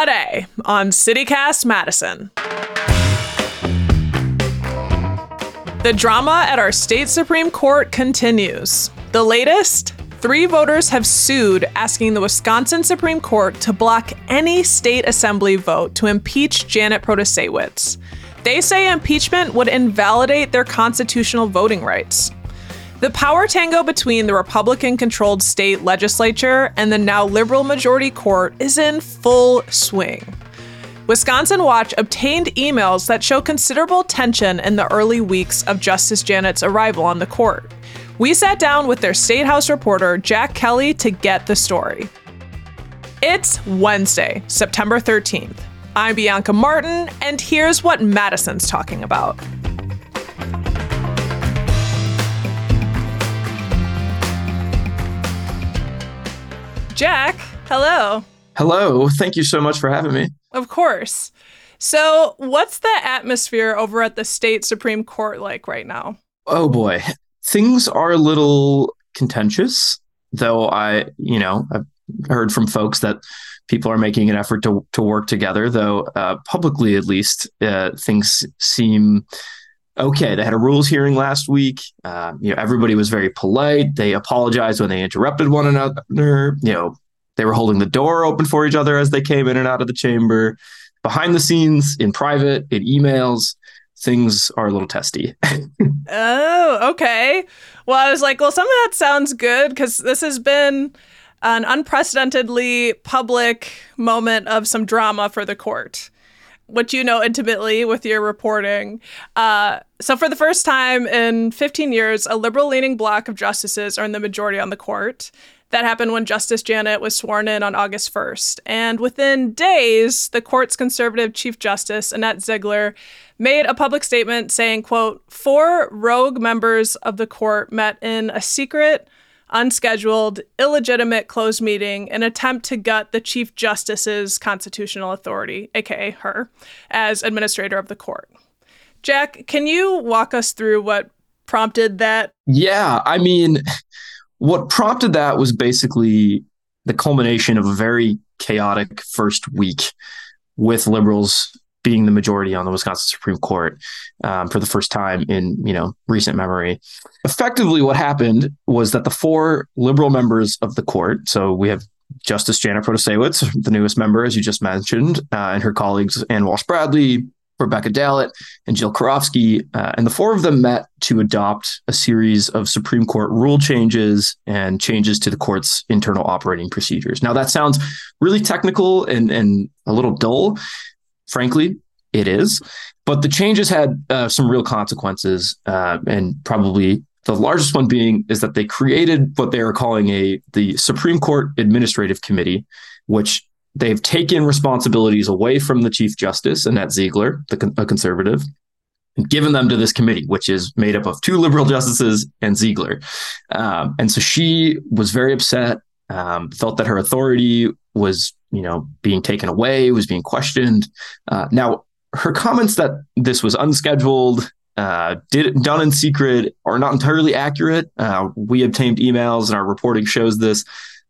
today on CityCast Madison. The drama at our state Supreme Court continues. The latest three voters have sued asking the Wisconsin Supreme Court to block any state assembly vote to impeach Janet Protasiewicz. They say impeachment would invalidate their constitutional voting rights. The power tango between the Republican controlled state legislature and the now liberal majority court is in full swing. Wisconsin Watch obtained emails that show considerable tension in the early weeks of Justice Janet's arrival on the court. We sat down with their State House reporter, Jack Kelly, to get the story. It's Wednesday, September 13th. I'm Bianca Martin, and here's what Madison's talking about. Jack, hello. Hello. Thank you so much for having me. Of course. So, what's the atmosphere over at the state Supreme Court like right now? Oh boy. Things are a little contentious, though I, you know, I've heard from folks that people are making an effort to to work together, though uh, publicly at least uh, things seem okay. They had a rules hearing last week. Uh, you know, everybody was very polite. They apologized when they interrupted one another. You know, they were holding the door open for each other as they came in and out of the chamber. Behind the scenes, in private, in emails, things are a little testy. oh, okay. Well, I was like, well, some of that sounds good because this has been an unprecedentedly public moment of some drama for the court which you know intimately with your reporting. Uh, so, for the first time in 15 years, a liberal leaning block of justices are in the majority on the court. That happened when Justice Janet was sworn in on August 1st. And within days, the court's conservative Chief Justice, Annette Ziegler, made a public statement saying, quote, four rogue members of the court met in a secret, unscheduled, illegitimate closed meeting in attempt to gut the Chief Justice's constitutional authority, aka her, as administrator of the court. Jack, can you walk us through what prompted that? Yeah, I mean, what prompted that was basically the culmination of a very chaotic first week with liberals being the majority on the Wisconsin Supreme Court um, for the first time in you know recent memory. Effectively, what happened was that the four liberal members of the court, so we have Justice Janet Protasiewicz, the newest member, as you just mentioned, uh, and her colleagues Ann Walsh Bradley, Rebecca Dallet, and Jill Karofsky, uh, and the four of them met to adopt a series of Supreme Court rule changes and changes to the court's internal operating procedures. Now, that sounds really technical and, and a little dull, frankly, it is. But the changes had uh, some real consequences, uh, and probably the largest one being is that they created what they are calling a the Supreme Court Administrative Committee, which they've taken responsibilities away from the Chief Justice Annette Ziegler, the, a conservative, and given them to this committee, which is made up of two liberal justices and Ziegler. Um, and so she was very upset, um, felt that her authority was you know, being taken away, was being questioned. Uh, now, her comments that this was unscheduled, uh, did done in secret, are not entirely accurate. Uh, we obtained emails, and our reporting shows this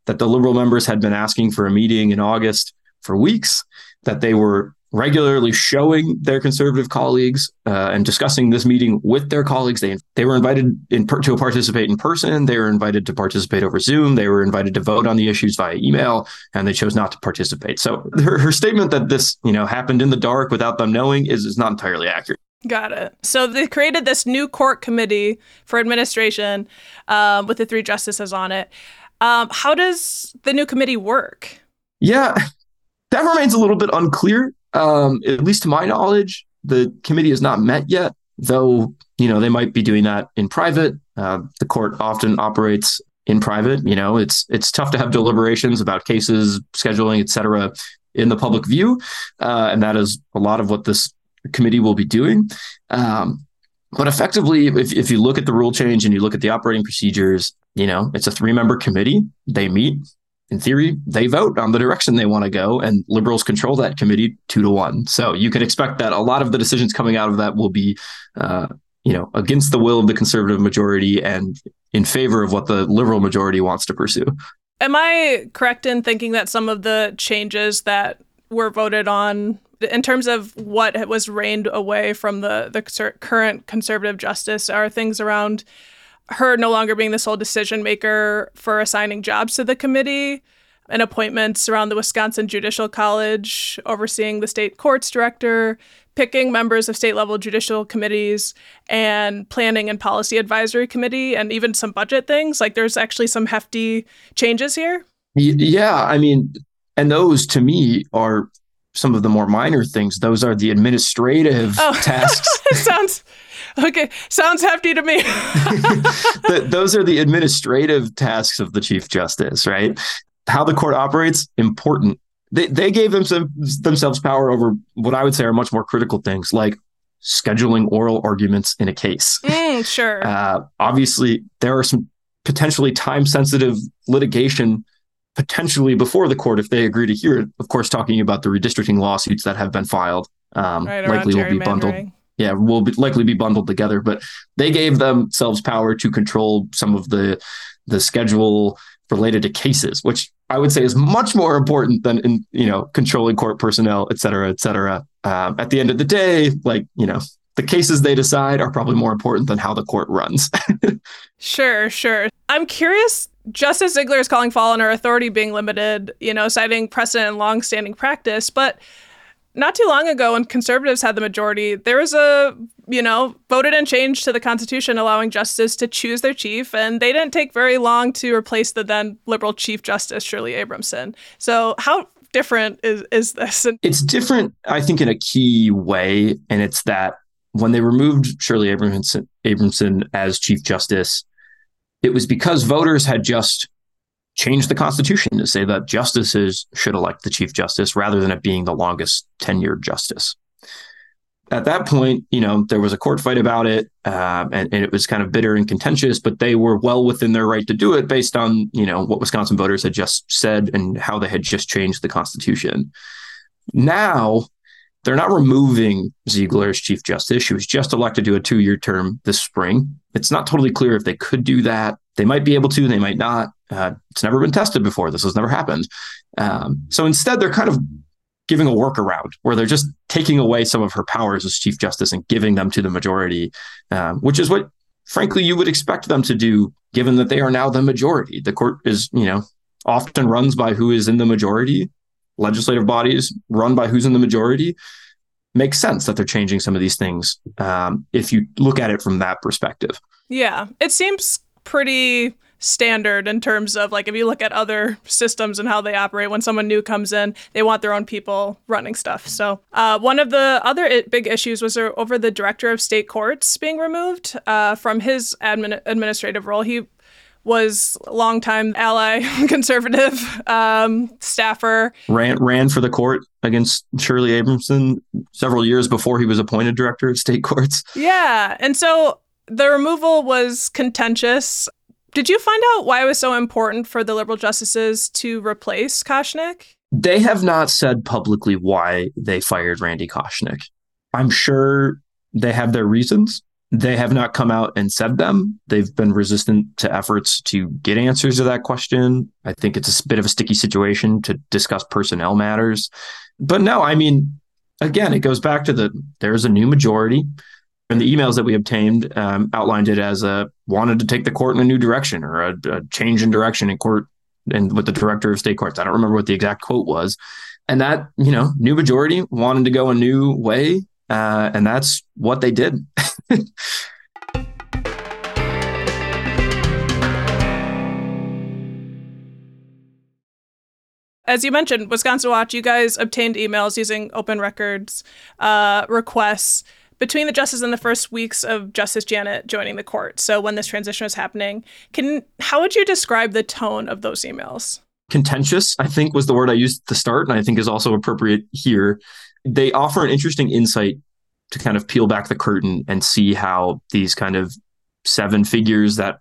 that the liberal members had been asking for a meeting in August for weeks. That they were regularly showing their conservative colleagues uh, and discussing this meeting with their colleagues. They they were invited in per- to participate in person. They were invited to participate over Zoom. They were invited to vote on the issues via email, and they chose not to participate. So her, her statement that this you know happened in the dark without them knowing is is not entirely accurate. Got it. So they created this new court committee for administration um, with the three justices on it. Um, how does the new committee work? Yeah, that remains a little bit unclear. Um, at least to my knowledge, the committee has not met yet, though, you know, they might be doing that in private. Uh, the court often operates in private. You know, it's it's tough to have deliberations about cases, scheduling, et cetera, in the public view. Uh, and that is a lot of what this committee will be doing. Um, but effectively, if, if you look at the rule change and you look at the operating procedures, you know, it's a three member committee. They meet in theory, they vote on the direction they want to go, and liberals control that committee two to one. So you can expect that a lot of the decisions coming out of that will be, uh, you know, against the will of the conservative majority and in favor of what the liberal majority wants to pursue. Am I correct in thinking that some of the changes that were voted on in terms of what was reined away from the the current conservative justice are things around her no longer being the sole decision maker for assigning jobs to the committee and appointments around the Wisconsin Judicial College, overseeing the state courts director, picking members of state level judicial committees, and planning and policy advisory committee, and even some budget things. Like there's actually some hefty changes here. Yeah. I mean, and those to me are some of the more minor things. Those are the administrative oh. tasks. sounds okay. Sounds hefty to me. the, those are the administrative tasks of the chief justice, right? How the court operates important. They they gave them some, themselves power over what I would say are much more critical things like scheduling oral arguments in a case. Mm, sure. Uh, obviously, there are some potentially time sensitive litigation potentially before the court if they agree to hear it. Of course, talking about the redistricting lawsuits that have been filed, um, right, likely will be bundled. Yeah, will be, likely be bundled together. But they gave themselves power to control some of the the schedule related to cases, which I would say is much more important than in you know controlling court personnel, et cetera, et cetera. Um, at the end of the day, like you know, the cases they decide are probably more important than how the court runs. sure, sure. I'm curious Justice Ziegler is calling fall on her authority being limited, you know, citing precedent and long-standing practice. But not too long ago, when conservatives had the majority, there was a, you know, voted and changed to the Constitution allowing justice to choose their chief, and they didn't take very long to replace the then liberal Chief Justice Shirley Abrahamson. So how different is is this? It's different, I think, in a key way, and it's that when they removed Shirley Abrahamson, Abrahamson as Chief Justice, it was because voters had just changed the Constitution to say that justices should elect the Chief Justice rather than it being the longest tenured justice. At that point, you know, there was a court fight about it, uh, and, and, it was kind of bitter and contentious, but they were well within their right to do it based on, you know, what Wisconsin voters had just said and how they had just changed the Constitution. Now, they're not removing Ziegler as Chief Justice. She was just elected to a two year term this spring. It's not totally clear if they could do that. They might be able to, they might not. Uh, it's never been tested before. This has never happened. Um, so instead, they're kind of giving a workaround where they're just taking away some of her powers as Chief Justice and giving them to the majority, um, which is what, frankly, you would expect them to do, given that they are now the majority. The court is, you know, often runs by who is in the majority legislative bodies run by who's in the majority makes sense that they're changing some of these things um, if you look at it from that perspective. Yeah, it seems pretty standard in terms of like if you look at other systems and how they operate when someone new comes in they want their own people running stuff so uh, one of the other big issues was over the director of state courts being removed uh, from his admin- administrative role he was a longtime ally, conservative um, staffer. Ran ran for the court against Shirley Abrahamson several years before he was appointed director of state courts. Yeah, and so the removal was contentious. Did you find out why it was so important for the liberal justices to replace Koschnick? They have not said publicly why they fired Randy Koschnick. I'm sure they have their reasons. They have not come out and said them. They've been resistant to efforts to get answers to that question. I think it's a bit of a sticky situation to discuss personnel matters. But no, I mean, again, it goes back to the there's a new majority. And the emails that we obtained um, outlined it as a wanted to take the court in a new direction or a, a change in direction in court and with the director of state courts. I don't remember what the exact quote was. And that, you know, new majority wanted to go a new way. Uh, and that's what they did. As you mentioned, Wisconsin Watch, you guys obtained emails using open records uh, requests between the justice and the first weeks of Justice Janet joining the court. So when this transition was happening, can how would you describe the tone of those emails? Contentious, I think, was the word I used to start, and I think is also appropriate here. They offer an interesting insight to kind of peel back the curtain and see how these kind of seven figures that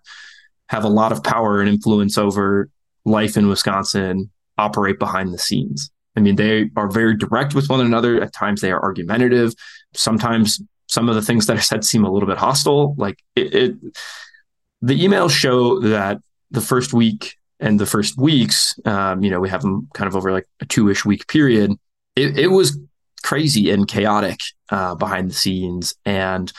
have a lot of power and influence over life in Wisconsin operate behind the scenes. I mean, they are very direct with one another. At times, they are argumentative. Sometimes, some of the things that are said seem a little bit hostile. Like it, it the emails show that the first week and the first weeks, um, you know, we have them kind of over like a two ish week period it, it was crazy and chaotic uh, behind the scenes, and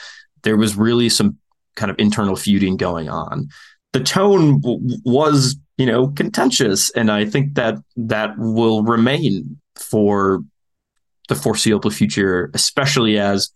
there was really some kind of internal feuding going on. The tone w- was, you know, contentious, and I think that that will remain for the foreseeable future, especially as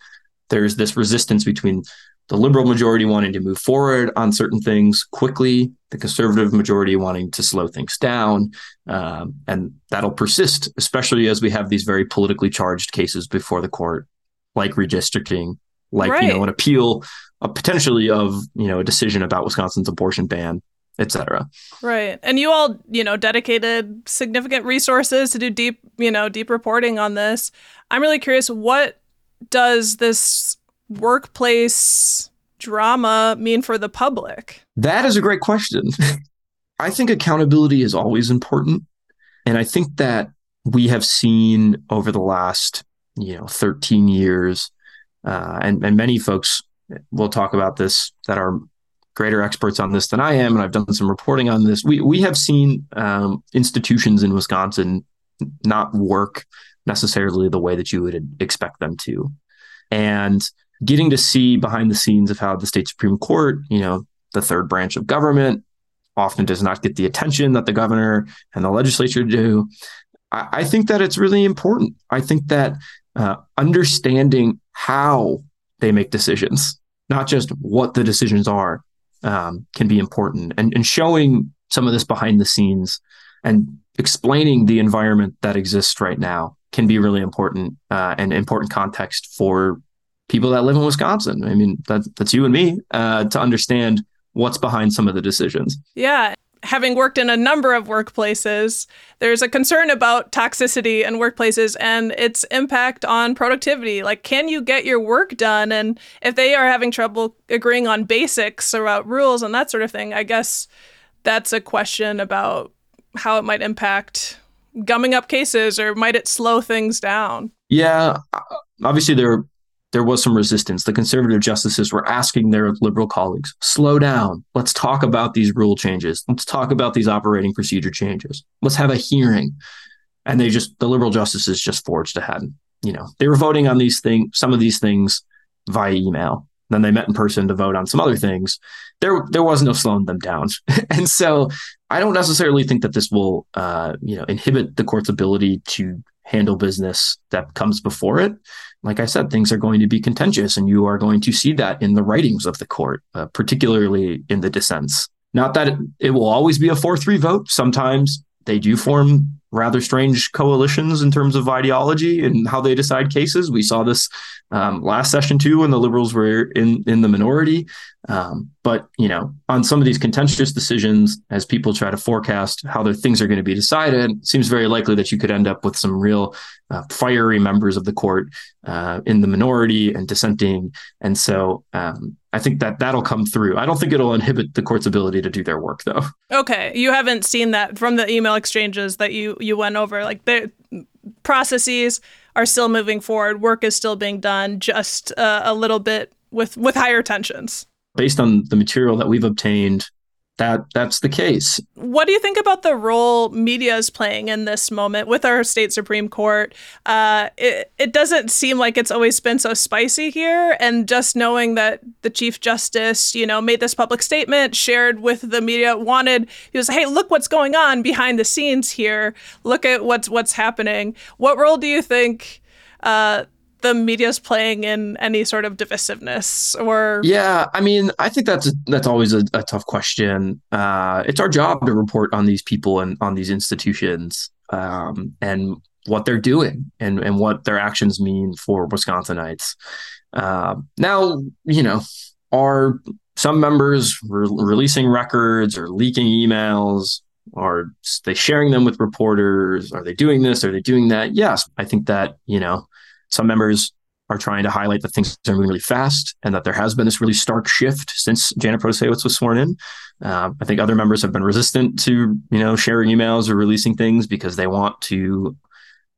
there's this resistance between the liberal majority wanting to move forward on certain things quickly, the conservative majority wanting to slow things down. Um, and that'll persist, especially as we have these very politically charged cases before the court, like redistricting, like, right. you know, an appeal uh, potentially of, you know, a decision about Wisconsin's abortion ban, etc. Right. And you all, you know, dedicated significant resources to do deep, you know, deep reporting on this. I'm really curious what does this workplace drama mean for the public? That is a great question. I think accountability is always important. And I think that we have seen over the last, you know, 13 years, uh, and, and many folks will talk about this that are greater experts on this than I am, and I've done some reporting on this. We we have seen um, institutions in Wisconsin not work necessarily the way that you would expect them to, and getting to see behind the scenes of how the state supreme court, you know, the third branch of government, often does not get the attention that the governor and the legislature do. I, I think that it's really important. I think that uh, understanding how they make decisions, not just what the decisions are, um, can be important. And, and showing some of this behind the scenes and explaining the environment that exists right now can be really important uh, and important context for people that live in Wisconsin. I mean, that, that's you and me uh, to understand what's behind some of the decisions. Yeah. Having worked in a number of workplaces, there's a concern about toxicity in workplaces and its impact on productivity. Like, can you get your work done? And if they are having trouble agreeing on basics about rules and that sort of thing, I guess that's a question about how it might impact gumming up cases or might it slow things down? Yeah, obviously there there was some resistance. The conservative justices were asking their liberal colleagues, slow down. Let's talk about these rule changes. Let's talk about these operating procedure changes. Let's have a hearing. And they just, the liberal justices just forged ahead. You know, they were voting on these things, some of these things via email. Then they met in person to vote on some other things. There, there was no slowing them down. and so I don't necessarily think that this will, uh, you know, inhibit the court's ability to handle business that comes before it like I said, things are going to be contentious, and you are going to see that in the writings of the court, uh, particularly in the dissents. Not that it, it will always be a 4 3 vote. Sometimes they do form rather strange coalitions in terms of ideology and how they decide cases. We saw this um, last session too when the liberals were in in the minority. Um, but you know, on some of these contentious decisions, as people try to forecast how the things are going to be decided, it seems very likely that you could end up with some real uh, fiery members of the court uh, in the minority and dissenting. And so um, I think that that'll come through. I don't think it'll inhibit the court's ability to do their work, though. Okay, you haven't seen that from the email exchanges that you you went over. Like the processes are still moving forward. Work is still being done, just uh, a little bit with with higher tensions. Based on the material that we've obtained, that that's the case. What do you think about the role media is playing in this moment with our state supreme court? Uh, it it doesn't seem like it's always been so spicy here, and just knowing that the chief justice, you know, made this public statement, shared with the media, wanted he was, hey, look what's going on behind the scenes here. Look at what's what's happening. What role do you think? Uh, the media's playing in any sort of divisiveness or yeah i mean i think that's that's always a, a tough question. Uh, it's our job to report on these people and on these institutions um, and what they're doing and, and what their actions mean for wisconsinites. Uh, now you know are some members re- releasing records or leaking emails? Are they sharing them with reporters? Are they doing this? Are they doing that? Yes i think that you know some members are trying to highlight that things are moving really fast and that there has been this really stark shift since Janet Protasiewicz was sworn in. Uh, I think other members have been resistant to, you know, sharing emails or releasing things because they want to,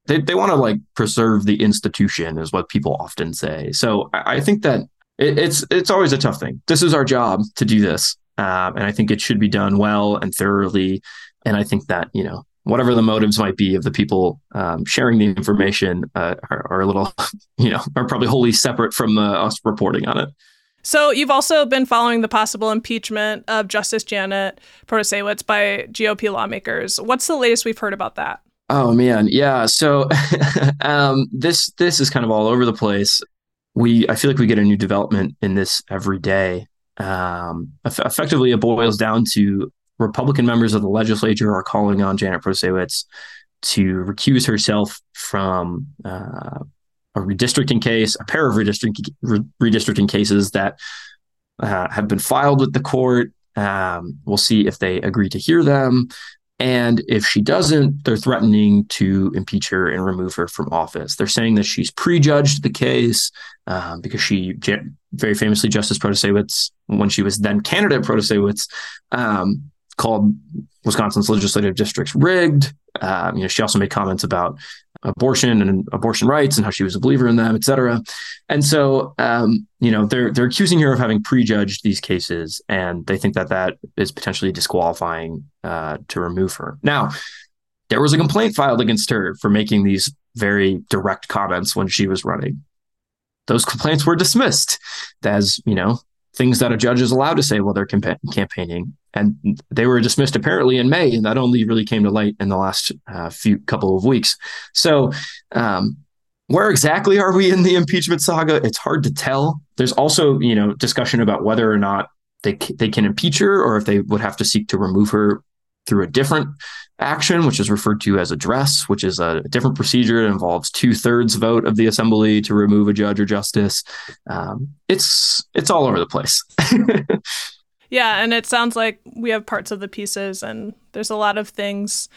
they, they want to like preserve the institution is what people often say. So I, I think that it, it's, it's always a tough thing. This is our job to do this. Uh, and I think it should be done well and thoroughly. And I think that, you know, whatever the motives might be of the people um, sharing the information uh, are, are, a little, you know, are probably wholly separate from uh, us reporting on it. So you've also been following the possible impeachment of Justice Janet Protasiewicz by GOP lawmakers. What's the latest we've heard about that? Oh man, yeah. So um, this this is kind of all over the place. We I feel like we get a new development in this every day. Um, effectively, it boils down to Republican members of the legislature are calling on Janet Protasiewicz to recuse herself from uh, a redistricting case, a pair of redistricting, redistricting cases that uh, have been filed with the court. Um, we'll see if they agree to hear them. And if she doesn't, they're threatening to impeach her and remove her from office. They're saying that she's prejudged the case um, because she, very famously, Justice Protasiewicz, when she was then candidate Protasiewicz, um, called Wisconsin's legislative districts rigged. Um, you know, she also made comments about abortion and abortion rights and how she was a believer in them, et cetera. And so, um, you know, they're they're accusing her of having prejudged these cases, and they think that that is potentially disqualifying uh, to remove her. Now, there was a complaint filed against her for making these very direct comments when she was running. Those complaints were dismissed as, you know, things that a judge is allowed to say while they're campa- campaigning. And they were dismissed apparently in May, and that only really came to light in the last uh, few couple of weeks. So, um, where exactly are we in the impeachment saga? It's hard to tell. There's also, you know, discussion about whether or not they they can impeach her, or if they would have to seek to remove her through a different action, which is referred to as address, which is a different procedure. It involves two thirds vote of the assembly to remove a judge or justice. Um, it's it's all over the place. yeah, and it sounds like we have parts of the pieces, and there's a lot of things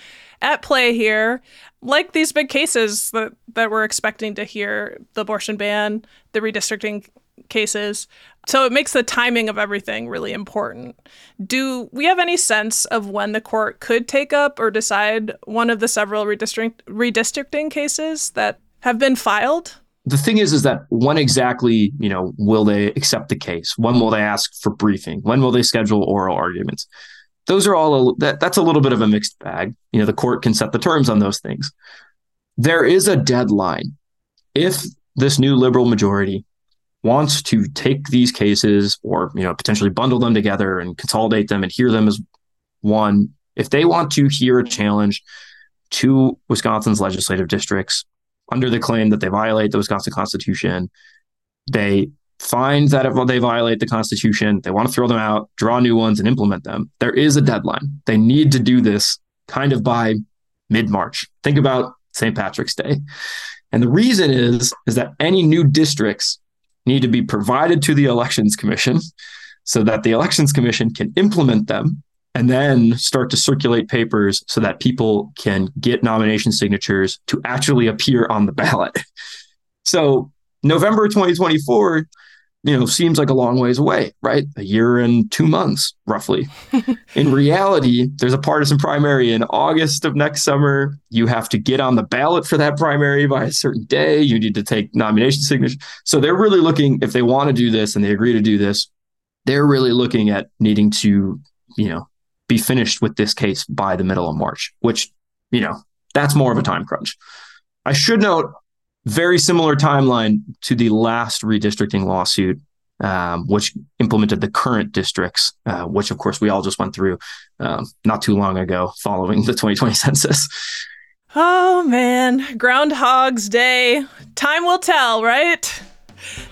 at play here, like these big cases that that we're expecting to hear: the abortion ban, the redistricting cases. So it makes the timing of everything really important. Do we have any sense of when the court could take up or decide one of the several redistrict- redistricting cases that have been filed? The thing is, is that when exactly, you know, will they accept the case? When will they ask for briefing? When will they schedule oral arguments? Those are all a, that, that's a little bit of a mixed bag. You know, the court can set the terms on those things. There is a deadline. If this new liberal majority wants to take these cases or you know potentially bundle them together and consolidate them and hear them as one if they want to hear a challenge to Wisconsin's legislative districts under the claim that they violate the Wisconsin Constitution they find that if they violate the Constitution they want to throw them out draw new ones and implement them there is a deadline they need to do this kind of by mid-March think about St. Patrick's Day and the reason is is that any new districts need to be provided to the elections commission so that the elections commission can implement them and then start to circulate papers so that people can get nomination signatures to actually appear on the ballot. So November 2024, you know, seems like a long ways away, right? A year and two months, roughly. in reality, there's a partisan primary in August of next summer. You have to get on the ballot for that primary by a certain day. You need to take nomination signatures. So they're really looking, if they want to do this and they agree to do this, they're really looking at needing to, you know, be finished with this case by the middle of March, which, you know, that's more of a time crunch. I should note very similar timeline to the last redistricting lawsuit, um, which implemented the current districts, uh, which of course we all just went through um, not too long ago following the 2020 census. Oh man, Groundhog's Day. Time will tell, right?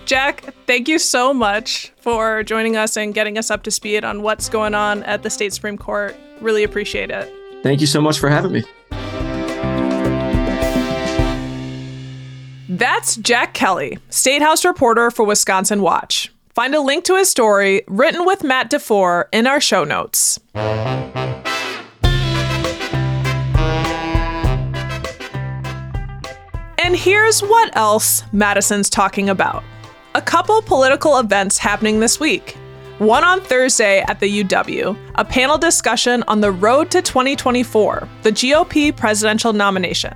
Jack, thank you so much for joining us and getting us up to speed on what's going on at the state Supreme Court. Really appreciate it. Thank you so much for having me. That's Jack Kelly, State House reporter for Wisconsin Watch. Find a link to his story, written with Matt DeFour, in our show notes. And here's what else Madison's talking about a couple political events happening this week. One on Thursday at the UW, a panel discussion on the road to 2024, the GOP presidential nomination.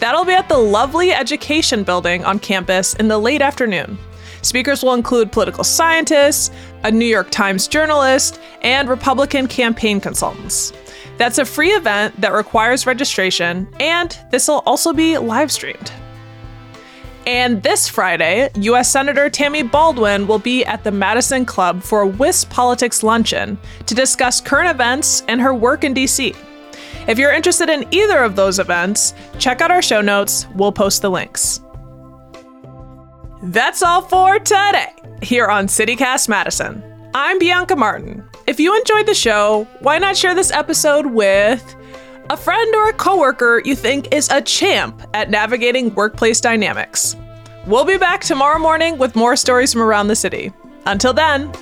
That'll be at the lovely Education Building on campus in the late afternoon. Speakers will include political scientists, a New York Times journalist, and Republican campaign consultants. That's a free event that requires registration, and this will also be live streamed. And this Friday, U.S. Senator Tammy Baldwin will be at the Madison Club for a WisPolitics Luncheon to discuss current events and her work in D.C. If you're interested in either of those events, check out our show notes. We'll post the links. That's all for today here on CityCast Madison. I'm Bianca Martin. If you enjoyed the show, why not share this episode with a friend or a coworker you think is a champ at navigating workplace dynamics? We'll be back tomorrow morning with more stories from around the city. Until then,